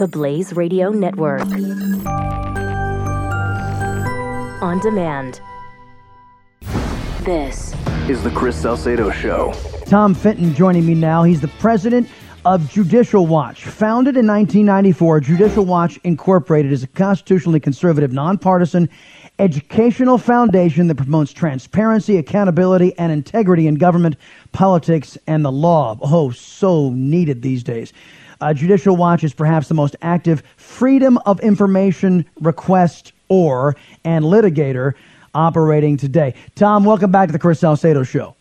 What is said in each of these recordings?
the Blaze Radio Network. On demand. This is the Chris Salcedo Show. Tom Fitton joining me now. He's the president of Judicial Watch. Founded in 1994, Judicial Watch Incorporated is a constitutionally conservative, nonpartisan educational foundation that promotes transparency, accountability, and integrity in government, politics, and the law. Oh, so needed these days. Uh, Judicial Watch is perhaps the most active freedom of information request or and litigator operating today. Tom, welcome back to the Chris Salcedo Show.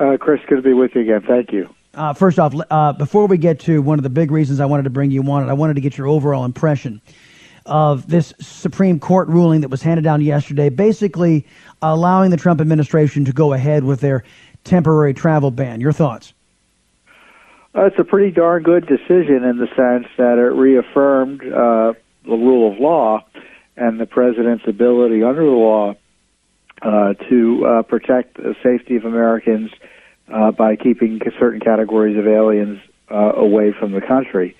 Uh, Chris, good to be with you again. Thank you. Uh, first off, uh, before we get to one of the big reasons I wanted to bring you on, I wanted to get your overall impression of this Supreme Court ruling that was handed down yesterday, basically allowing the Trump administration to go ahead with their temporary travel ban. Your thoughts? Uh, it's a pretty darn good decision in the sense that it reaffirmed uh, the rule of law and the president's ability under the law uh, to uh, protect the safety of Americans uh, by keeping certain categories of aliens uh, away from the country.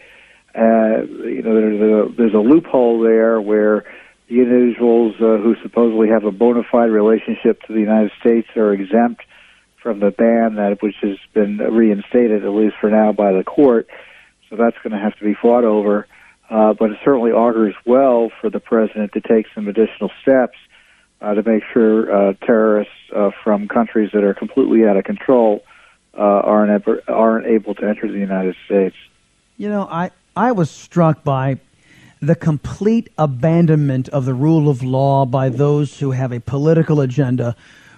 You know, there's a there's a loophole there where the individuals who supposedly have a bona fide relationship to the United States are exempt from the ban that which has been reinstated at least for now by the court. So that's going to have to be fought over. Uh, but it certainly augurs well for the president to take some additional steps uh, to make sure uh, terrorists uh, from countries that are completely out of control uh, aren't ever, aren't able to enter the United States. You know, I I was struck by the complete abandonment of the rule of law by those who have a political agenda,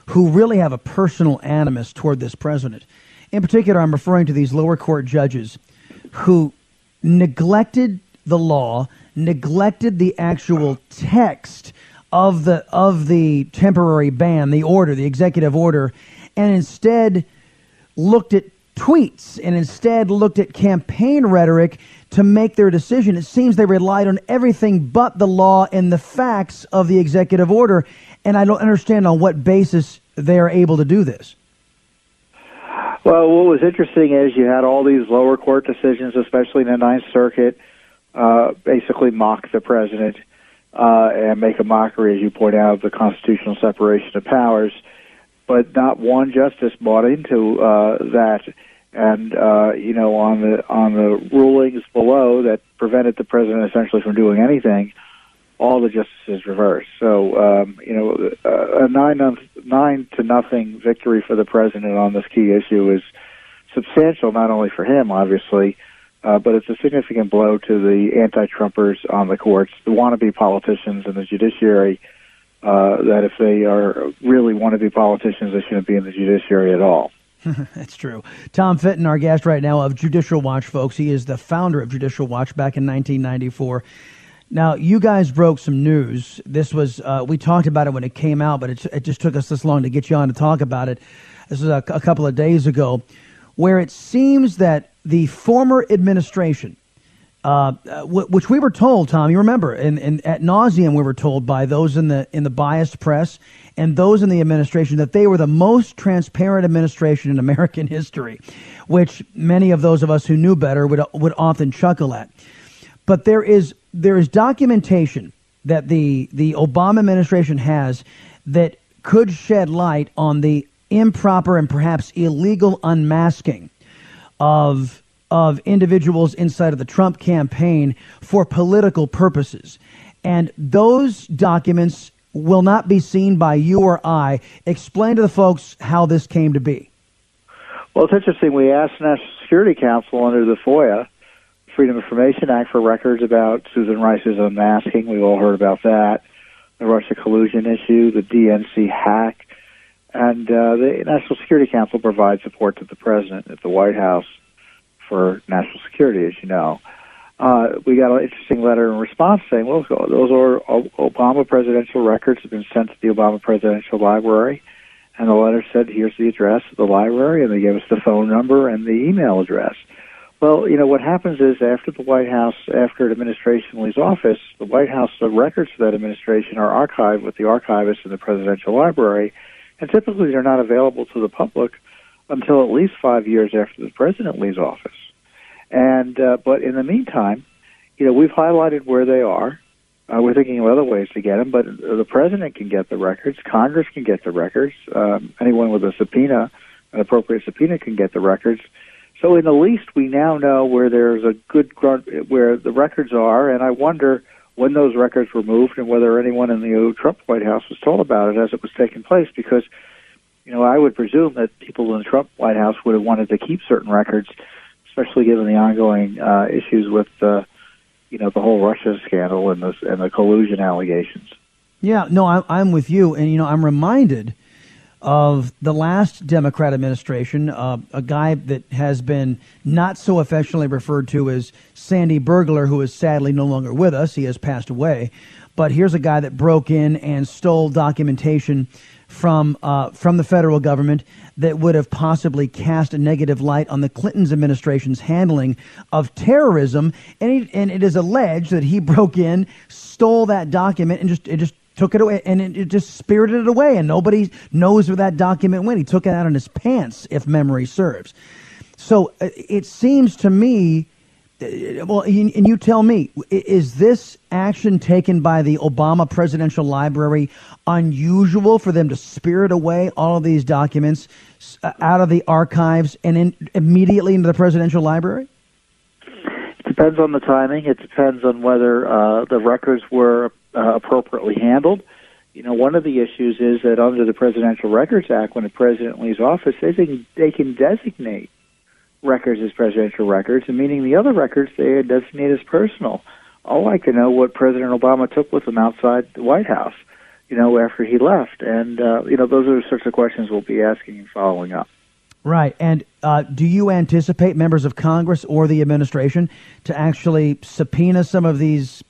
who really have a personal animus toward this president. In particular, I'm referring to these lower court judges who neglected the law, neglected the actual text of the of the temporary ban, the order, the executive order, and instead looked at tweets and instead looked at campaign rhetoric to make their decision. It seems they relied on everything but the law and the facts of the executive order, and I don't understand on what basis they are able to do this. Well, what was interesting is you had all these lower court decisions, especially in the Ninth Circuit, uh, basically mock the president uh, and make a mockery, as you point out, of the constitutional separation of powers. But not one justice bought into uh, that, and uh, you know, on the on the rulings below that prevented the president essentially from doing anything, all the justices reversed. So um, you know, a nine nine to nothing victory for the president on this key issue is substantial, not only for him, obviously, uh, but it's a significant blow to the anti-Trumpers on the courts, the wannabe politicians and the judiciary. Uh, that if they are really wannabe politicians, they shouldn't be in the judiciary at all. That's true. Tom Fitton, our guest right now of Judicial Watch, folks. He is the founder of Judicial Watch back in 1994. Now, you guys broke some news. This was, uh, we talked about it when it came out, but it, it, just took us this long to get you on to talk about it. This was a, a couple of days ago, where it seems that the former administration, uh, w- which we were told, Tom, you remember, and, and at nauseum we were told by those in the in the biased press and those in the administration that they were the most transparent administration in American history, which many of those of us who knew better would would often chuckle at. But there is there is documentation that the the Obama administration has that could shed light on the improper and perhaps illegal unmasking of of individuals inside of the Trump campaign for political purposes. And those documents will not be seen by you or I. Explain to the folks how this came to be. Well, it's interesting. We asked National Security Council under the FOIA, Freedom of Information Act, for records about Susan Rice's unmasking. We've all heard about that. The Russia collusion issue, the DNC hack. And uh, the National Security Council provides support to the president at the White House for national security, as you know. Uh, we got an interesting letter in response saying, well, those are Obama presidential records have been sent to the Obama Presidential Library. And the letter said, here's the address of the library, and they gave us the phone number and the email address. Well, you know, what happens is after the White House, after an administration leaves office, the White House, the records for that administration are archived with the archivist in the presidential library, and typically they're not available to the public until at least five years after the president leaves office. And uh, but in the meantime, you know, we've highlighted where they are. Uh, we're thinking of other ways to get them, but the president can get the records. Congress can get the records. Um, anyone with a subpoena, an appropriate subpoena, can get the records. So, in the least, we now know where there's a good grunt, where the records are, and I wonder when those records were moved and whether anyone in the Trump White House was told about it as it was taking place. Because, you know, I would presume that people in the Trump White House would have wanted to keep certain records, especially given the ongoing uh, issues with. Uh, you know the whole Russia scandal and the and the collusion allegations. Yeah, no, I'm I'm with you, and you know I'm reminded of the last Democrat administration, uh, a guy that has been not so affectionately referred to as Sandy Burglar, who is sadly no longer with us. He has passed away. But here's a guy that broke in and stole documentation from uh, from the federal government that would have possibly cast a negative light on the Clinton's administration's handling of terrorism, and, he, and it is alleged that he broke in, stole that document, and just it just took it away, and it, it just spirited it away, and nobody knows where that document went. He took it out in his pants, if memory serves. So uh, it seems to me well, and you tell me, is this action taken by the Obama Presidential Library unusual for them to spirit away all of these documents uh, out of the archives and in, immediately into the Presidential Library? It depends on the timing. It depends on whether uh, the records were uh, appropriately handled. You know, one of the issues is that under the Presidential Records Act, when a president leaves office, they can, they can designate records as presidential records, and meaning the other records they designate as personal. All I'd like to know what President Obama took with him outside the White House, you know, after he left. And, uh, you know, those are the sorts of questions we'll be asking and following up. Right. And uh, do you anticipate members of Congress or the administration to actually subpoena some of these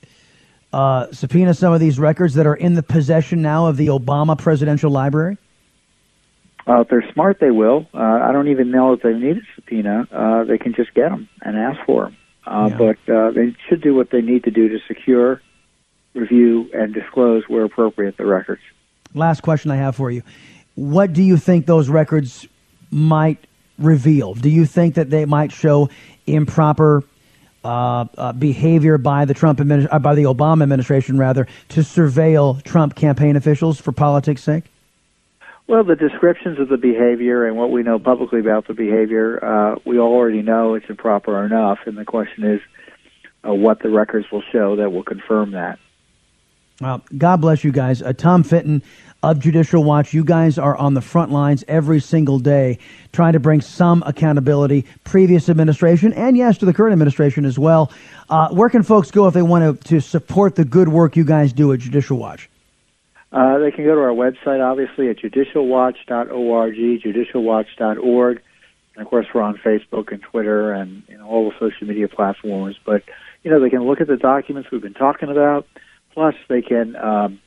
uh, subpoena some of these records that are in the possession now of the Obama Presidential Library? Uh, if they're smart, they will. Uh, I don't even know if they need a subpoena. Uh, they can just get them and ask for them. Uh, yeah. But uh, they should do what they need to do to secure, review, and disclose where appropriate the records. Last question I have for you: What do you think those records might reveal? Do you think that they might show improper uh, uh, behavior by the Trump administ- uh, by the Obama administration, rather, to surveil Trump campaign officials for politics' sake? Well, the descriptions of the behavior and what we know publicly about the behavior, uh, we already know it's improper enough, and the question is uh, what the records will show that will confirm that. God bless you guys. Uh, Tom Fitton of Judicial Watch, you guys are on the front lines every single day trying to bring some accountability, previous administration, and yes, to the current administration as well. Uh, where can folks go if they want to, to support the good work you guys do at Judicial Watch? Uh, they can go to our website, obviously, at judicialwatch.org, judicialwatch.org. And of course, we're on Facebook and Twitter and you know, all the social media platforms. But, you know, they can look at the documents we've been talking about. Plus, they can um,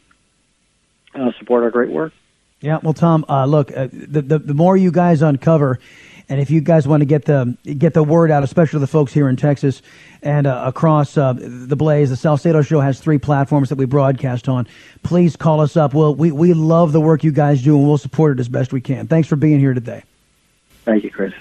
uh, support our great work. Yeah, well, Tom, uh, look, uh, the, the, the more you guys uncover, and if you guys want to get the get the word out, especially the folks here in Texas and uh, across uh, the Blaze, the Salcedo Show has three platforms that we broadcast on. Please call us up. Well, we we love the work you guys do, and we'll support it as best we can. Thanks for being here today. Thank you, Chris.